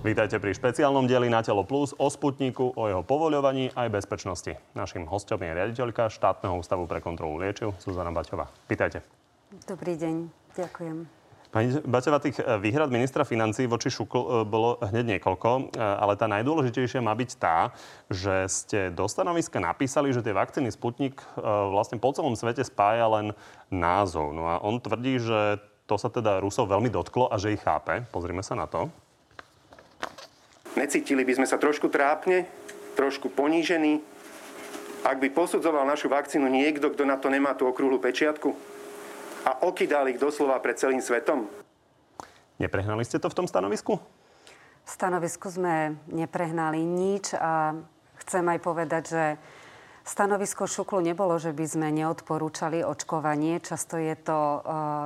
Vítajte pri špeciálnom dieli na Telo Plus o Sputniku, o jeho povoľovaní aj bezpečnosti. Našim hostom je riaditeľka štátneho ústavu pre kontrolu liečiv Zuzana Baťová. Vítajte. Dobrý deň, ďakujem. Pani Baťová, tých eh, výhrad ministra financí voči Šukl eh, bolo hneď niekoľko, eh, ale tá najdôležitejšia má byť tá, že ste do stanoviska napísali, že tie vakcíny Sputnik vlastne po celom svete spája len názov. No a on tvrdí, že to sa teda Rusov veľmi dotklo a že ich chápe. Pozrime sa na to. Necítili by sme sa trošku trápne, trošku ponížení, ak by posudzoval našu vakcínu niekto, kto na to nemá tú okrúhlu pečiatku a okydal ich doslova pred celým svetom? Neprehnali ste to v tom stanovisku? V stanovisku sme neprehnali nič a chcem aj povedať, že Stanovisko Šuklu nebolo, že by sme neodporúčali očkovanie. Často je to uh,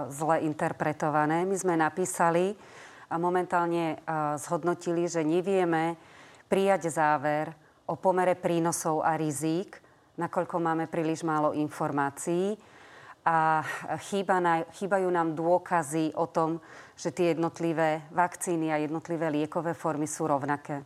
zle interpretované. My sme napísali, momentálne zhodnotili, že nevieme prijať záver o pomere prínosov a rizík, nakoľko máme príliš málo informácií a chýba na, chýbajú nám dôkazy o tom, že tie jednotlivé vakcíny a jednotlivé liekové formy sú rovnaké.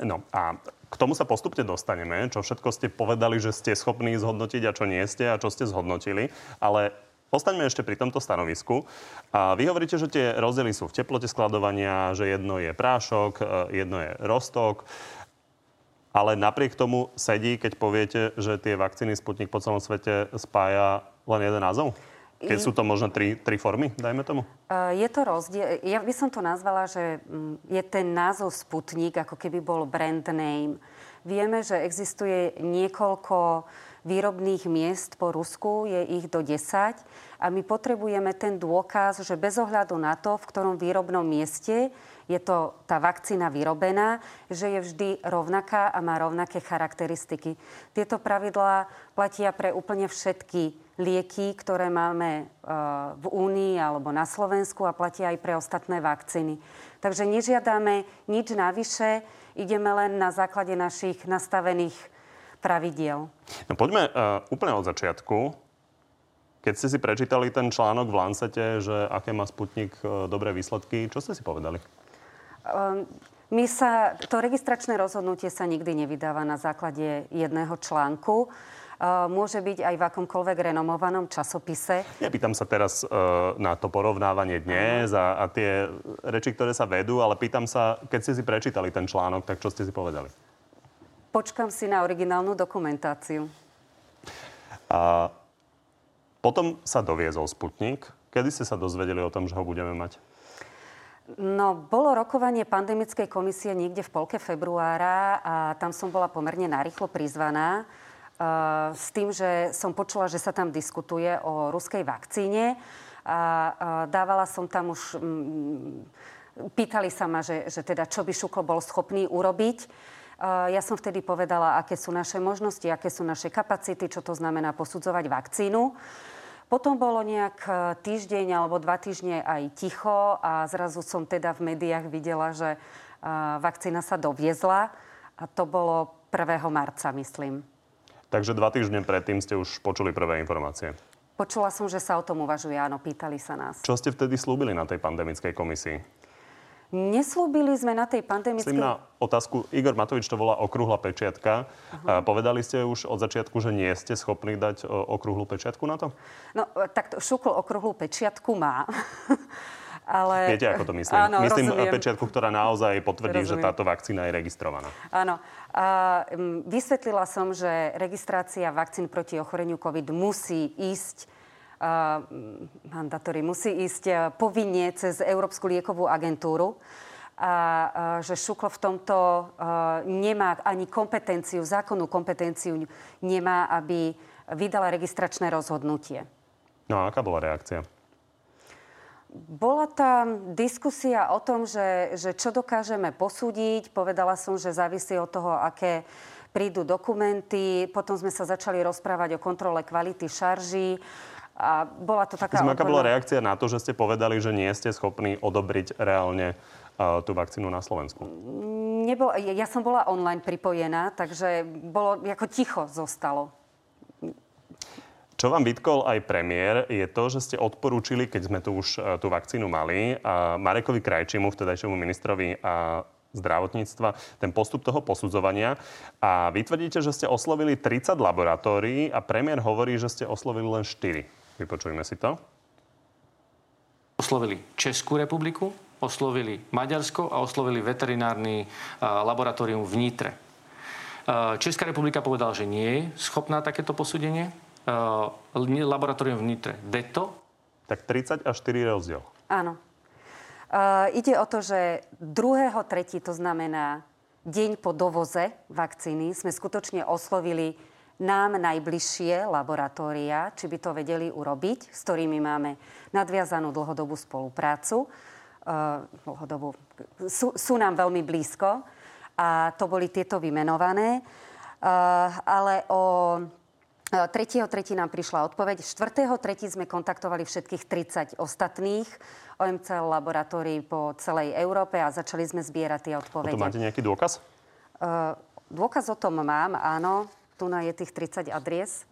No a k tomu sa postupne dostaneme, čo všetko ste povedali, že ste schopní zhodnotiť a čo nie ste a čo ste zhodnotili. Ale Ostaňme ešte pri tomto stanovisku. A vy hovoríte, že tie rozdiely sú v teplote skladovania, že jedno je prášok, e, jedno je rostok. Ale napriek tomu sedí, keď poviete, že tie vakcíny Sputnik po celom svete spája len jeden názov? Keď sú to možno tri, tri formy, dajme tomu? E, je to rozdiel. Ja by som to nazvala, že mm, je ten názov Sputnik ako keby bol brand name. Vieme, že existuje niekoľko výrobných miest po Rusku, je ich do 10 a my potrebujeme ten dôkaz, že bez ohľadu na to, v ktorom výrobnom mieste je to tá vakcína vyrobená, že je vždy rovnaká a má rovnaké charakteristiky. Tieto pravidlá platia pre úplne všetky lieky, ktoré máme e, v Únii alebo na Slovensku a platia aj pre ostatné vakcíny. Takže nežiadame nič navyše, ideme len na základe našich nastavených pravidiel. No poďme uh, úplne od začiatku. Keď ste si prečítali ten článok v Lancete, že aké má Sputnik uh, dobré výsledky, čo ste si povedali? Um, my sa, to registračné rozhodnutie sa nikdy nevydáva na základe jedného článku. Uh, môže byť aj v akomkoľvek renomovanom časopise. Nepýtam sa teraz uh, na to porovnávanie dnes a, a tie reči, ktoré sa vedú, ale pýtam sa, keď ste si prečítali ten článok, tak čo ste si povedali? Počkam si na originálnu dokumentáciu. A potom sa doviezol Sputnik. Kedy ste sa dozvedeli o tom, že ho budeme mať? No, bolo rokovanie pandemickej komisie niekde v polke februára a tam som bola pomerne narýchlo prizvaná uh, s tým, že som počula, že sa tam diskutuje o ruskej vakcíne a uh, dávala som tam už... Um, pýtali sa ma, že, že teda čo by Šuklo bol schopný urobiť. Ja som vtedy povedala, aké sú naše možnosti, aké sú naše kapacity, čo to znamená posudzovať vakcínu. Potom bolo nejak e, týždeň alebo dva týždne aj ticho a zrazu som teda v médiách videla, že e, vakcína sa doviezla a to bolo 1. marca, myslím. Takže dva týždne predtým ste už počuli prvé informácie. Počula som, že sa o tom uvažuje, áno, pýtali sa nás. Čo ste vtedy slúbili na tej pandemickej komisii? Neslúbili sme na tej pandemickej... Myslím na otázku, Igor Matovič to volá okrúhla pečiatka. Uh-huh. Povedali ste už od začiatku, že nie ste schopní dať okrúhlu pečiatku na to? No, tak Šukl okrúhlu pečiatku má. Ale... Viete, ako to myslím? Áno, myslím rozumiem. pečiatku, ktorá naozaj potvrdí, rozumiem. že táto vakcína je registrovaná. Áno. A, vysvetlila som, že registrácia vakcín proti ochoreniu COVID musí ísť mandatóri musí ísť e, povinne cez Európsku liekovú agentúru a že Šuklo v tomto e, nemá ani kompetenciu, zákonnú kompetenciu nemá, aby vydala registračné rozhodnutie. No a aká bola reakcia? Bola tam diskusia o tom, že, že čo dokážeme posúdiť. Povedala som, že závisí od toho, aké prídu dokumenty. Potom sme sa začali rozprávať o kontrole kvality šarží. A bola to taká... Aká bola reakcia na to, že ste povedali, že nie ste schopní odobriť reálne uh, tú vakcínu na Slovensku? Nebol, ja som bola online pripojená, takže bolo, ako ticho zostalo. Čo vám vytkol aj premiér, je to, že ste odporúčili, keď sme tu už uh, tú vakcínu mali, a Marekovi Krajčimu, vtedajšiemu ministrovi a zdravotníctva, ten postup toho posudzovania. A vy tvrdíte, že ste oslovili 30 laboratórií a premiér hovorí, že ste oslovili len 4. Vypočujme si to. Oslovili Českú republiku, oslovili Maďarsko a oslovili veterinárny laboratórium v Nitre. Česká republika povedala, že nie je schopná takéto posúdenie. Laboratórium v Nitre veto. Tak 30 a 4 rozdiel. Áno. Uh, ide o to, že 2.3., to znamená deň po dovoze vakcíny, sme skutočne oslovili nám najbližšie laboratória, či by to vedeli urobiť, s ktorými máme nadviazanú dlhodobú spoluprácu. Uh, dlhodobú, sú, sú nám veľmi blízko a to boli tieto vymenované. Uh, ale o 3.3. nám prišla odpoveď. 4.3. sme kontaktovali všetkých 30 ostatných OMC laboratórií po celej Európe a začali sme zbierať tie odpovede. O máte nejaký dôkaz? Dôkaz o tom mám, áno. Tu na je tých 30 adries.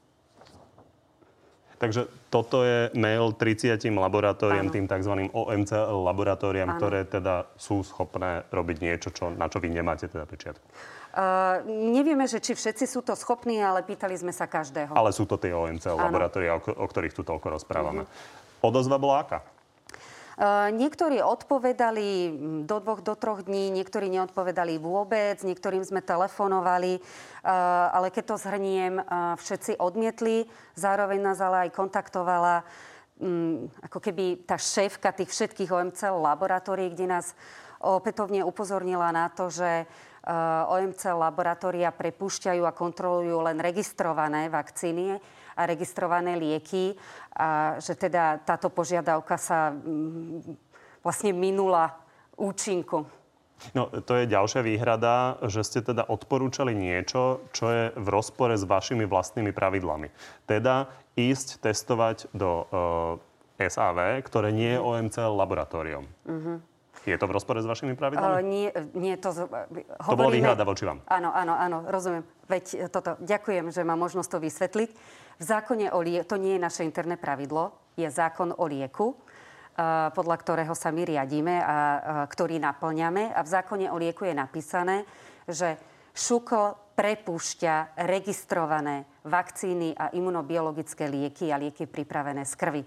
Takže toto je mail 30 laboratóriám, tým tzv. OMC laboratóriám, ano. ktoré teda sú schopné robiť niečo, čo, na čo vy nemáte teda pečiatku. Uh, nevieme, že či všetci sú to schopní, ale pýtali sme sa každého. Ale sú to tie OMC laboratória, o, o ktorých tu toľko rozprávame. Uh-huh. Odozva bola aká? Uh, niektorí odpovedali do dvoch, do troch dní, niektorí neodpovedali vôbec, niektorým sme telefonovali, uh, ale keď to zhrniem, uh, všetci odmietli. Zároveň nás ale aj kontaktovala um, ako keby tá šéfka tých všetkých OMC laboratórií, kde nás opätovne upozornila na to, že OMC laboratória prepúšťajú a kontrolujú len registrované vakcíny a registrované lieky a že teda táto požiadavka sa mm, vlastne minula účinku. No, to je ďalšia výhrada, že ste teda odporúčali niečo, čo je v rozpore s vašimi vlastnými pravidlami. Teda ísť testovať do e, SAV, ktoré nie je OMC laboratórium. Uh-huh. Je to v rozpore s vašimi pravidlami? Uh, nie, nie to... Hovoríme... To bola výhrada voči vám. Áno, áno, áno, rozumiem. Veď toto, ďakujem, že mám možnosť to vysvetliť. V zákone o lieku, to nie je naše interné pravidlo, je zákon o lieku, uh, podľa ktorého sa my riadíme a uh, ktorý naplňame. A v zákone o lieku je napísané, že šukl prepúšťa registrované vakcíny a imunobiologické lieky a lieky pripravené z krvi.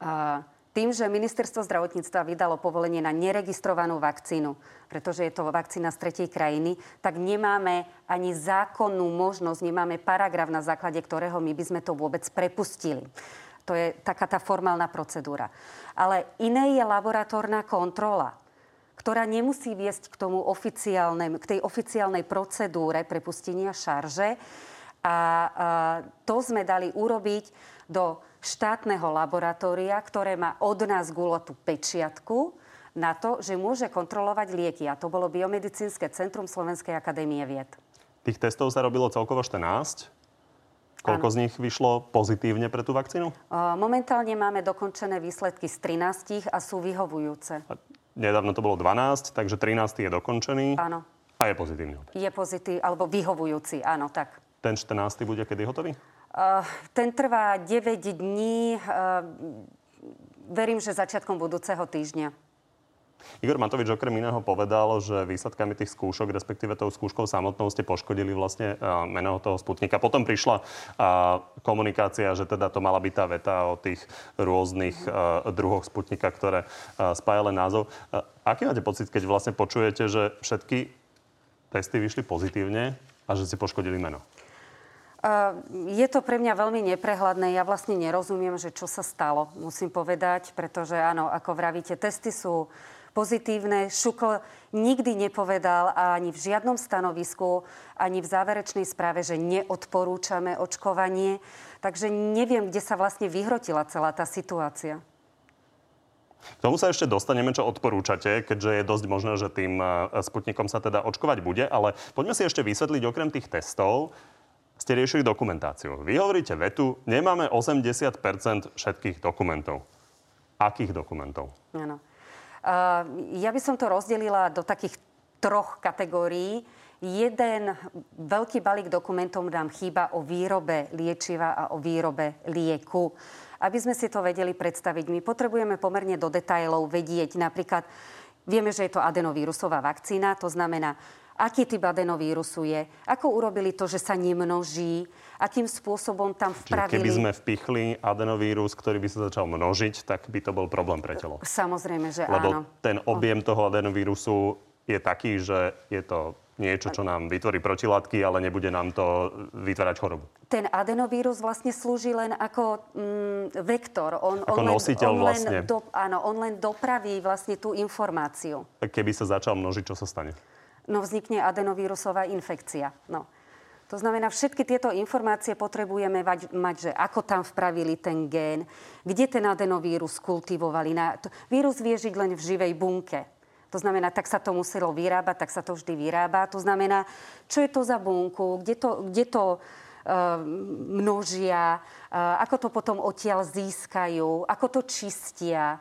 Uh, tým, že ministerstvo zdravotníctva vydalo povolenie na neregistrovanú vakcínu, pretože je to vakcína z tretej krajiny, tak nemáme ani zákonnú možnosť, nemáme paragraf, na základe ktorého my by sme to vôbec prepustili. To je taká tá formálna procedúra. Ale iné je laboratórna kontrola ktorá nemusí viesť k, tomu k tej oficiálnej procedúre prepustenia šarže. A, a to sme dali urobiť do štátneho laboratória, ktoré má od nás tú pečiatku na to, že môže kontrolovať lieky. A to bolo Biomedicínske centrum Slovenskej akadémie vied. Tých testov sa robilo celkovo 14. Koľko ano. z nich vyšlo pozitívne pre tú vakcínu? Momentálne máme dokončené výsledky z 13 a sú vyhovujúce. A nedávno to bolo 12, takže 13 je dokončený. Áno. A je pozitívny. Je pozitívny, alebo vyhovujúci, áno, tak. Ten 14 bude kedy hotový? Eh, ten trvá 9 dní. Eh, verím, že začiatkom budúceho týždňa. Igor Matovič okrem iného povedal, že výsledkami tých skúšok, respektíve tou skúškou samotnou ste poškodili vlastne uh, meno toho Sputnika. Potom prišla komunikácia, že teda to mala byť tá veta o tých rôznych uh, druhoch Sputnika, ktoré spájali názov. Aký máte pocit, keď vlastne počujete, že všetky testy vyšli pozitívne a že ste poškodili meno? Je to pre mňa veľmi neprehľadné. Ja vlastne nerozumiem, že čo sa stalo, musím povedať, pretože áno, ako vravíte, testy sú pozitívne. Šukl nikdy nepovedal ani v žiadnom stanovisku, ani v záverečnej správe, že neodporúčame očkovanie. Takže neviem, kde sa vlastne vyhrotila celá tá situácia. K tomu sa ešte dostaneme, čo odporúčate, keďže je dosť možné, že tým eh, Sputnikom sa teda očkovať bude. Ale poďme si ešte vysvetliť okrem tých testov, ste riešili dokumentáciu. Vy hovoríte vetu, nemáme 80 všetkých dokumentov. Akých dokumentov? Áno. Uh, ja by som to rozdelila do takých troch kategórií. Jeden veľký balík dokumentov nám chýba o výrobe liečiva a o výrobe lieku. Aby sme si to vedeli predstaviť, my potrebujeme pomerne do detajlov vedieť napríklad, vieme, že je to adenovírusová vakcína, to znamená, aký typ adenovírusu je, ako urobili to, že sa nemnoží, akým spôsobom tam vpravili... Čiže keby sme vpichli adenovírus, ktorý by sa začal množiť, tak by to bol problém pre telo. Samozrejme, že Lebo áno. ten objem toho adenovírusu je taký, že je to niečo, čo nám vytvorí protilátky, ale nebude nám to vytvárať chorobu. Ten adenovírus vlastne slúži len ako mm, vektor. On, Ako on nositeľ len, on vlastne. Len do, áno, on len dopraví vlastne tú informáciu. Keby sa začal množiť, čo sa stane? No vznikne adenovírusová infekcia. No. To znamená, všetky tieto informácie potrebujeme mať, že ako tam vpravili ten gén, kde ten adenovírus kultivovali. Na, vírus vie žiť len v živej bunke. To znamená, tak sa to muselo vyrábať, tak sa to vždy vyrába. To znamená, čo je to za bunku, kde to, kde to uh, množia, uh, ako to potom odtiaľ získajú, ako to čistia,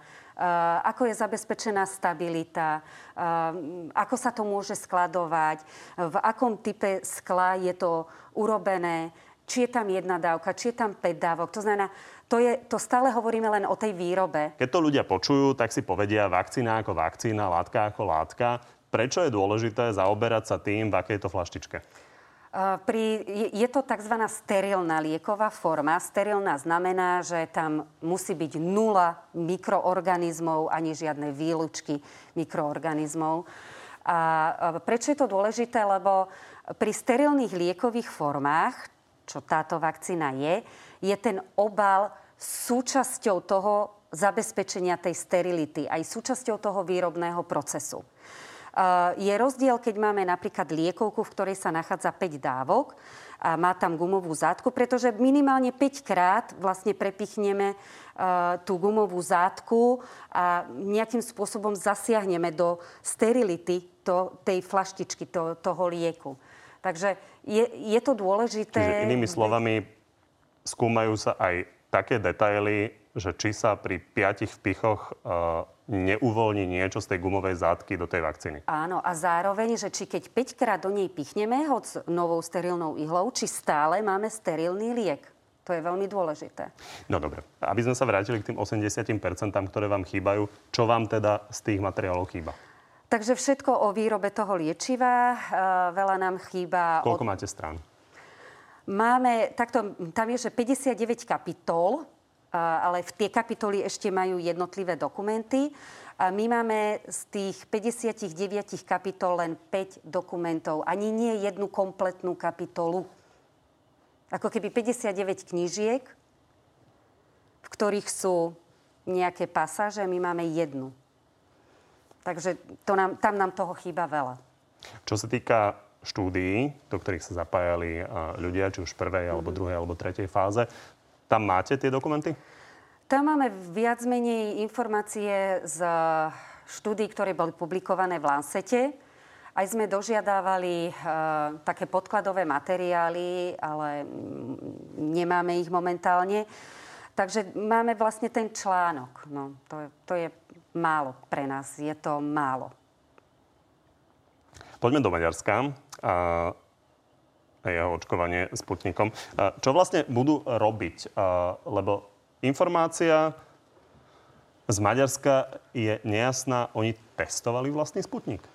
ako je zabezpečená stabilita, uh, ako sa to môže skladovať, v akom type skla je to urobené, či je tam jedna dávka, či je tam 5 dávok. To znamená, to, je, to stále hovoríme len o tej výrobe. Keď to ľudia počujú, tak si povedia vakcína ako vakcína, látka ako látka. Prečo je dôležité zaoberať sa tým, v akej to flaštičke? Pri, je, to tzv. sterilná lieková forma. Sterilná znamená, že tam musí byť nula mikroorganizmov, ani žiadne výlučky mikroorganizmov. A prečo je to dôležité? Lebo pri sterilných liekových formách, čo táto vakcína je, je ten obal súčasťou toho zabezpečenia tej sterility, aj súčasťou toho výrobného procesu. Uh, je rozdiel, keď máme napríklad liekovku, v ktorej sa nachádza 5 dávok a má tam gumovú zátku, pretože minimálne 5 krát vlastne prepichneme uh, tú gumovú zátku a nejakým spôsobom zasiahneme do sterility to, tej flaštičky, to, toho lieku. Takže je, je to dôležité. Čiže inými slovami, skúmajú sa aj také detaily, že či sa pri piatich vpichoch uh, neuvoľní niečo z tej gumovej zátky do tej vakcíny. Áno, a zároveň, že či keď 5 krát do nej pichneme, hoď s novou sterilnou ihlou, či stále máme sterilný liek. To je veľmi dôležité. No dobre, aby sme sa vrátili k tým 80%, ktoré vám chýbajú, čo vám teda z tých materiálov chýba? Takže všetko o výrobe toho liečiva. Uh, veľa nám chýba... Koľko od... máte strán? Máme, takto, tam je, že 59 kapitol, ale v tie kapitoly ešte majú jednotlivé dokumenty. A my máme z tých 59 kapitol len 5 dokumentov, ani nie jednu kompletnú kapitolu. Ako keby 59 knížiek, v ktorých sú nejaké pasáže, my máme jednu. Takže to nám, tam nám toho chýba veľa. Čo sa týka štúdií, do ktorých sa zapájali ľudia, či už prvej, alebo druhej, alebo tretej fáze, tam máte tie dokumenty? Tam máme viac menej informácie z štúdí, ktoré boli publikované v Lancete. Aj sme dožiadávali e, také podkladové materiály, ale nemáme ich momentálne. Takže máme vlastne ten článok. No, to, to je málo pre nás. Je to málo. Poďme do Maďarska. A jeho očkovanie Sputnikom. Čo vlastne budú robiť? Lebo informácia z Maďarska je nejasná. Oni testovali vlastný Sputnik?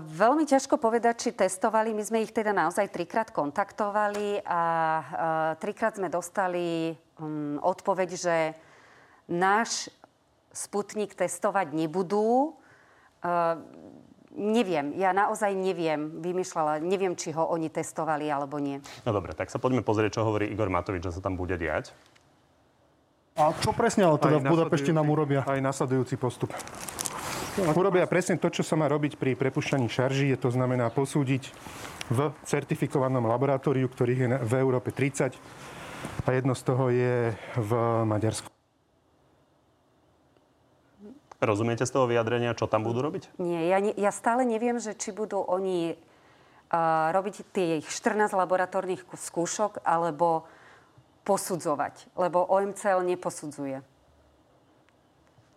Veľmi ťažko povedať, či testovali. My sme ich teda naozaj trikrát kontaktovali a trikrát sme dostali um, odpoveď, že náš Sputnik testovať nebudú. Neviem, ja naozaj neviem, vymýšľala, neviem, či ho oni testovali alebo nie. No dobre, tak sa poďme pozrieť, čo hovorí Igor Matovič, že sa tam bude diať. A čo presne ale teda v Budapešti nám urobia? Aj nasledujúci postup. Urobia presne to, čo sa má robiť pri prepušťaní šarží, to znamená posúdiť v certifikovanom laboratóriu, ktorých je v Európe 30 a jedno z toho je v Maďarsku. Rozumiete z toho vyjadrenia, čo tam budú robiť? Nie, ja, ne, ja stále neviem, že či budú oni uh, robiť tých 14 laboratórnych skúšok alebo posudzovať, lebo OMCL neposudzuje.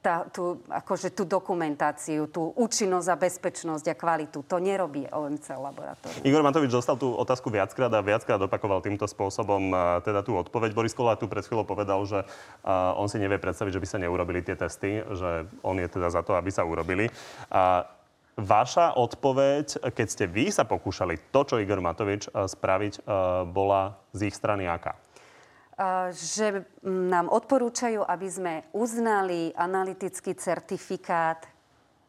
Tá, tú, akože tú dokumentáciu, tú účinnosť a bezpečnosť a kvalitu. To nerobí OMC laboratórium. Igor Matovič dostal tú otázku viackrát a viackrát opakoval týmto spôsobom teda tú odpoveď. Boris Kola tu pred chvíľou povedal, že on si nevie predstaviť, že by sa neurobili tie testy, že on je teda za to, aby sa urobili. A Vaša odpoveď, keď ste vy sa pokúšali to, čo Igor Matovič spraviť, bola z ich strany aká? Že nám odporúčajú, aby sme uznali analytický certifikát,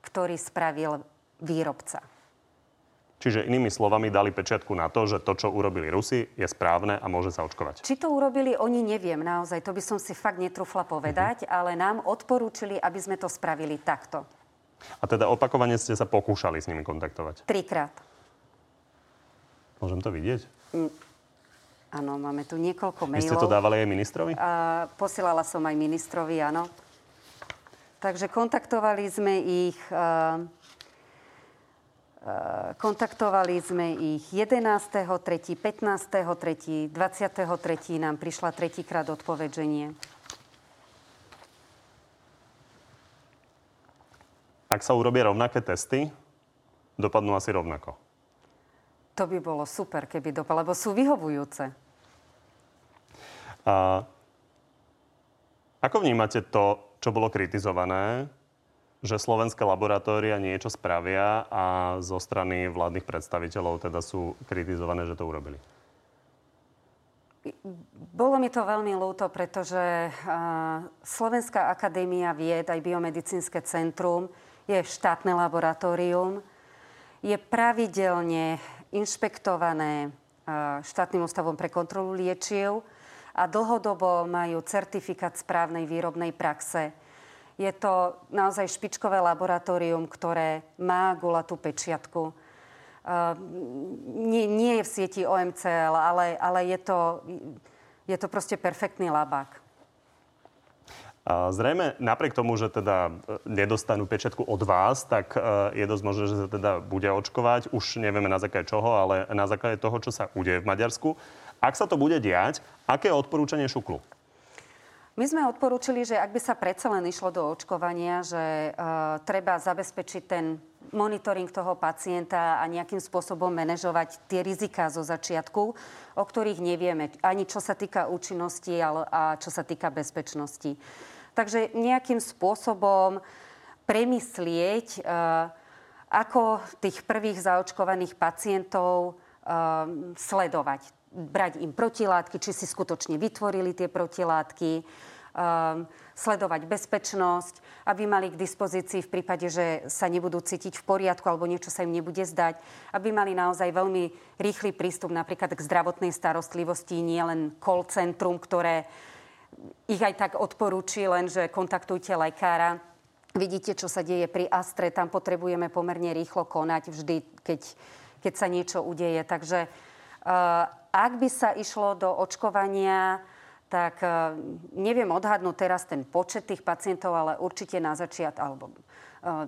ktorý spravil výrobca. Čiže inými slovami dali pečiatku na to, že to, čo urobili Rusi, je správne a môže sa očkovať. Či to urobili oni, neviem naozaj. To by som si fakt netrúfla povedať, mm-hmm. ale nám odporúčili, aby sme to spravili takto. A teda opakovane ste sa pokúšali s nimi kontaktovať? Trikrát. Môžem to vidieť? Mm. Áno, máme tu niekoľko mailov. Vy ste to dávali aj ministrovi? A, posielala som aj ministrovi, áno. Takže kontaktovali sme ich... A, kontaktovali sme ich 11., 3., 15., 3., 23. nám prišla tretíkrát odpoveď, že nie. Ak sa urobia rovnaké testy, dopadnú asi rovnako. To by bolo super, keby dopadlo, lebo sú vyhovujúce. A ako vnímate to, čo bolo kritizované, že slovenské laboratória niečo spravia a zo strany vládnych predstaviteľov teda sú kritizované, že to urobili? Bolo mi to veľmi ľúto, pretože Slovenská akadémia vied, aj biomedicínske centrum, je štátne laboratórium, je pravidelne inšpektované štátnym ústavom pre kontrolu liečiv a dlhodobo majú certifikát správnej výrobnej praxe. Je to naozaj špičkové laboratórium, ktoré má gulatú pečiatku. Uh, nie, nie je v sieti OMCL, ale, ale je, to, je to proste perfektný labák. Zrejme napriek tomu, že teda e, nedostanú pečiatku od vás, tak e, je dosť možné, že sa teda bude očkovať. Už nevieme na základe čoho, ale na základe toho, čo sa udeje v Maďarsku. Ak sa to bude diať, aké odporúčanie šuklu? My sme odporúčili, že ak by sa predsa len išlo do očkovania, že uh, treba zabezpečiť ten monitoring toho pacienta a nejakým spôsobom manažovať tie riziká zo začiatku, o ktorých nevieme, ani čo sa týka účinnosti ale, a čo sa týka bezpečnosti. Takže nejakým spôsobom premyslieť, uh, ako tých prvých zaočkovaných pacientov uh, sledovať brať im protilátky, či si skutočne vytvorili tie protilátky, um, sledovať bezpečnosť, aby mali k dispozícii v prípade, že sa nebudú cítiť v poriadku alebo niečo sa im nebude zdať, aby mali naozaj veľmi rýchly prístup napríklad k zdravotnej starostlivosti, nie len call centrum, ktoré ich aj tak odporúči, len že kontaktujte lekára. Vidíte, čo sa deje pri Astre, tam potrebujeme pomerne rýchlo konať vždy, keď, keď sa niečo udeje. Takže ak by sa išlo do očkovania, tak e, neviem odhadnúť teraz ten počet tých pacientov, ale určite na začiat, alebo e,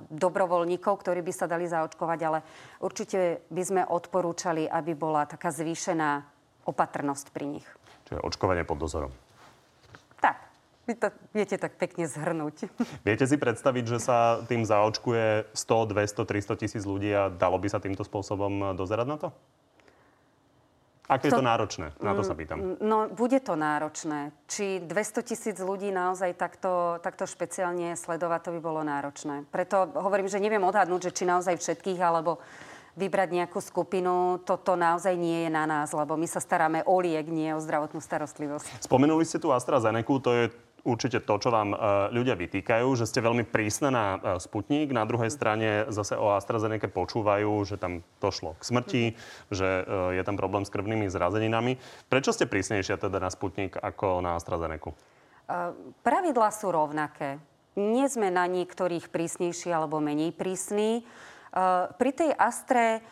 dobrovoľníkov, ktorí by sa dali zaočkovať, ale určite by sme odporúčali, aby bola taká zvýšená opatrnosť pri nich. Čiže očkovanie pod dozorom. Tak, vy to viete tak pekne zhrnúť. Viete si predstaviť, že sa tým zaočkuje 100, 200, 300 tisíc ľudí a dalo by sa týmto spôsobom dozerať na to? Ako je to, to náročné? Na to sa pýtam. No, bude to náročné. Či 200 tisíc ľudí naozaj takto, takto špeciálne sledovať, to by bolo náročné. Preto hovorím, že neviem odhadnúť, že či naozaj všetkých, alebo vybrať nejakú skupinu, toto naozaj nie je na nás, lebo my sa staráme o liek, nie o zdravotnú starostlivosť. Spomenuli ste tu AstraZeneca, to je určite to, čo vám e, ľudia vytýkajú, že ste veľmi prísne na e, Sputnik. Na druhej strane zase o AstraZeneca počúvajú, že tam došlo k smrti, že e, je tam problém s krvnými zrazeninami. Prečo ste prísnejšia teda na Sputnik ako na AstraZeneca? Pravidlá sú rovnaké. Nie sme na niektorých prísnejší alebo menej prísni. Pri tej Astre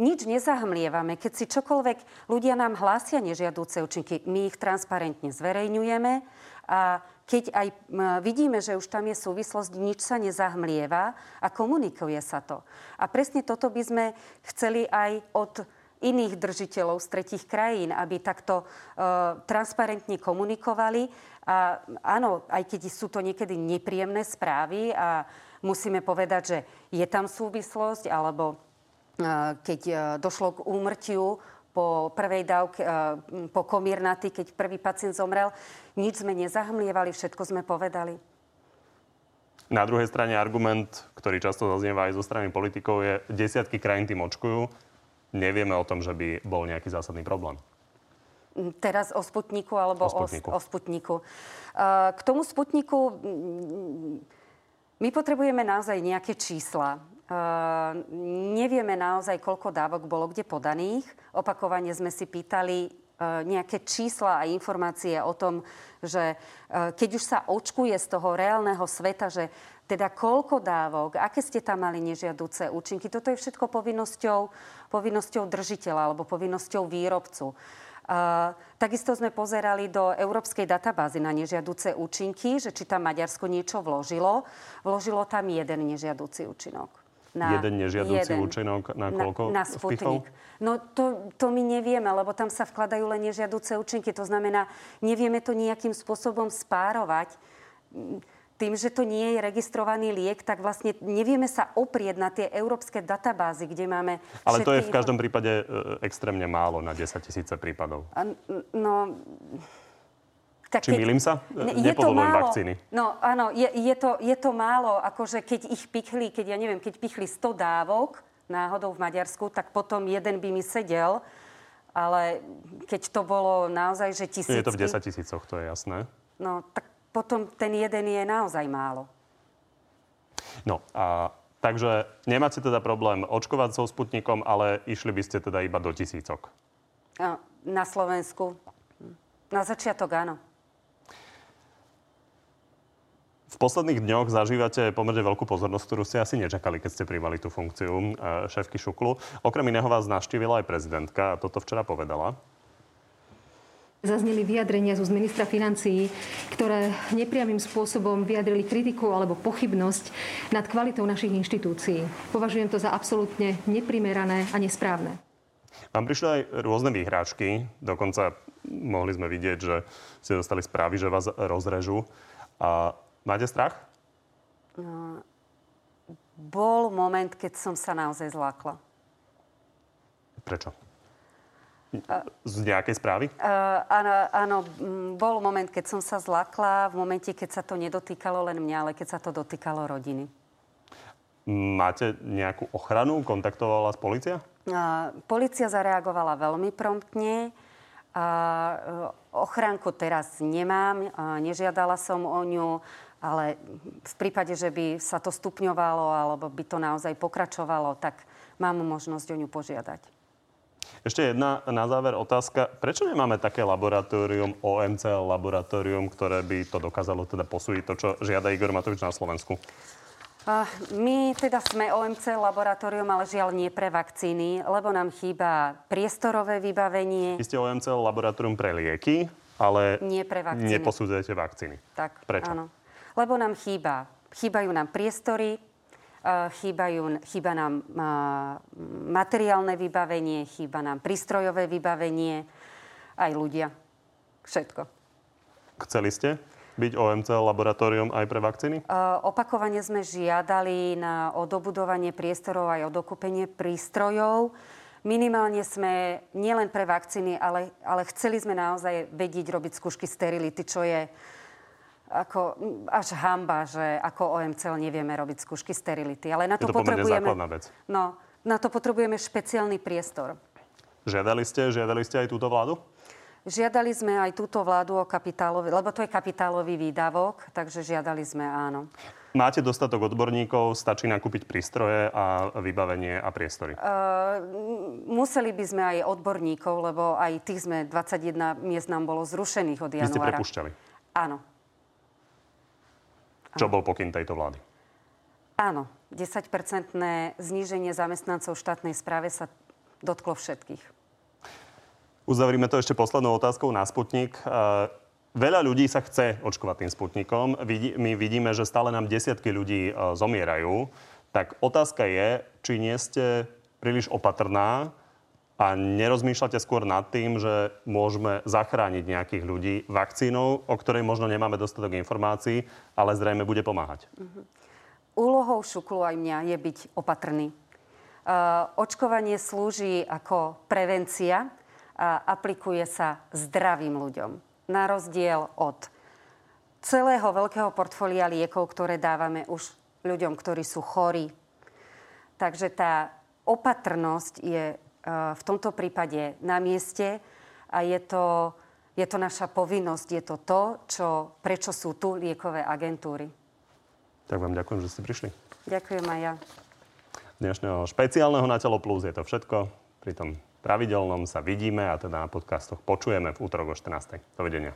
nič nezahmlievame. Keď si čokoľvek ľudia nám hlásia nežiadúce účinky, my ich transparentne zverejňujeme a keď aj vidíme, že už tam je súvislosť, nič sa nezahmlieva a komunikuje sa to. A presne toto by sme chceli aj od iných držiteľov z tretich krajín, aby takto uh, transparentne komunikovali. A áno, aj keď sú to niekedy nepríjemné správy a musíme povedať, že je tam súvislosť, alebo keď uh, došlo k úmrtiu po prvej dávke, po komírnaty, keď prvý pacient zomrel, nič sme nezahmlievali, všetko sme povedali. Na druhej strane argument, ktorý často zaznieva aj zo strany politikov, je, desiatky krajín tým očkujú. Nevieme o tom, že by bol nejaký zásadný problém. Teraz o Sputniku alebo o Sputniku. O, o Sputniku. K tomu Sputniku my potrebujeme naozaj nejaké čísla. Nevieme naozaj, koľko dávok bolo kde podaných. Opakovane sme si pýtali nejaké čísla a informácie o tom, že keď už sa očkuje z toho reálneho sveta, že teda koľko dávok, aké ste tam mali nežiaduce účinky. Toto je všetko povinnosťou, povinnosťou držiteľa alebo povinnosťou výrobcu. Uh, takisto sme pozerali do európskej databázy na nežiaduce účinky, že či tam Maďarsko niečo vložilo. Vložilo tam jeden nežiaducí účinok. Na jeden nežiaducí jeden, účinok na koľko Na, na Sputnik. No to, to my nevieme, lebo tam sa vkladajú len nežiaduce účinky. To znamená, nevieme to nejakým spôsobom spárovať tým, že to nie je registrovaný liek, tak vlastne nevieme sa oprieť na tie európske databázy, kde máme... Ale to je v každom prípade e, extrémne málo na 10 tisíce prípadov. No, tak Či keď, milím sa? Je to málo, vakcíny. No áno, je, je, to, je to málo, akože keď ich pichli, keď ja neviem, keď pichli 100 dávok náhodou v Maďarsku, tak potom jeden by mi sedel, ale keď to bolo naozaj, že tisícky... Je to v 10 tisícoch, to je jasné. No, tak potom ten jeden je naozaj málo. No a takže nemáte teda problém očkovať so Sputnikom, ale išli by ste teda iba do tisícok. Na Slovensku. Na začiatok áno. V posledných dňoch zažívate pomerne veľkú pozornosť, ktorú ste asi nečakali, keď ste primali tú funkciu e, šéfky Šuklu. Okrem iného vás naštívila aj prezidentka a toto včera povedala. Zazneli vyjadrenia z ministra financií, ktoré nepriamým spôsobom vyjadrili kritiku alebo pochybnosť nad kvalitou našich inštitúcií. Považujem to za absolútne neprimerané a nesprávne. Vám prišli aj rôzne výhráčky. Dokonca mohli sme vidieť, že ste dostali správy, že vás rozrežu. A máte strach? No, bol moment, keď som sa naozaj zlákla. Prečo? Z nejakej správy? Uh, áno, áno, bol moment, keď som sa zlakla, v momente, keď sa to nedotýkalo len mňa, ale keď sa to dotýkalo rodiny. Máte nejakú ochranu? Kontaktovala vás policia? Uh, policia zareagovala veľmi promptne. Uh, ochránku teraz nemám, uh, nežiadala som o ňu, ale v prípade, že by sa to stupňovalo alebo by to naozaj pokračovalo, tak mám možnosť o ňu požiadať. Ešte jedna na záver otázka. Prečo nemáme také laboratórium, OMC laboratórium, ktoré by to dokázalo teda posúdiť to, čo žiada Igor Matovič na Slovensku? My teda sme OMC laboratórium, ale žiaľ nie pre vakcíny, lebo nám chýba priestorové vybavenie. Vy ste OMC laboratórium pre lieky, ale nie pre vakcíny. neposudzujete vakcíny. Tak, Prečo? áno. Lebo nám chýba. Chýbajú nám priestory, chýbajú, chýba nám materiálne vybavenie, chýba nám prístrojové vybavenie, aj ľudia. Všetko. Chceli ste byť OMC laboratórium aj pre vakcíny? Uh, opakovane sme žiadali na odobudovanie priestorov aj o dokúpenie prístrojov. Minimálne sme nielen pre vakcíny, ale, ale chceli sme naozaj vedieť robiť skúšky sterility, čo je ako až hamba, že ako OMCL nevieme robiť skúšky sterility. Ale na to, to potrebujeme... vec. No, na to potrebujeme špeciálny priestor. Žiadali ste, žiadali ste aj túto vládu? Žiadali sme aj túto vládu o kapitálový, lebo to je kapitálový výdavok, takže žiadali sme áno. Máte dostatok odborníkov, stačí nakúpiť prístroje a vybavenie a priestory? Uh, museli by sme aj odborníkov, lebo aj tých sme 21 miest nám bolo zrušených od januára. Vy ste prepušťali? Áno. Čo bol pokyn tejto vlády? Áno, 10-percentné zníženie zamestnancov štátnej správe sa dotklo všetkých. Uzavrime to ešte poslednou otázkou na Sputnik. Veľa ľudí sa chce očkovať tým Sputnikom. My vidíme, že stále nám desiatky ľudí e, zomierajú. Tak otázka je, či nie ste príliš opatrná a nerozmýšľate skôr nad tým, že môžeme zachrániť nejakých ľudí vakcínou, o ktorej možno nemáme dostatok informácií, ale zrejme bude pomáhať. Uh-huh. Úlohou šuklu aj mňa je byť opatrný. Uh, očkovanie slúži ako prevencia a aplikuje sa zdravým ľuďom. Na rozdiel od celého veľkého portfólia liekov, ktoré dávame už ľuďom, ktorí sú chorí. Takže tá opatrnosť je v tomto prípade na mieste a je to, je to naša povinnosť, je to to, čo, prečo sú tu liekové agentúry. Tak vám ďakujem, že ste prišli. Ďakujem aj ja. Dnešného špeciálneho Na telo plus je to všetko. Pri tom pravidelnom sa vidíme a teda na podcastoch počujeme v útorok o 14. Dovidenia.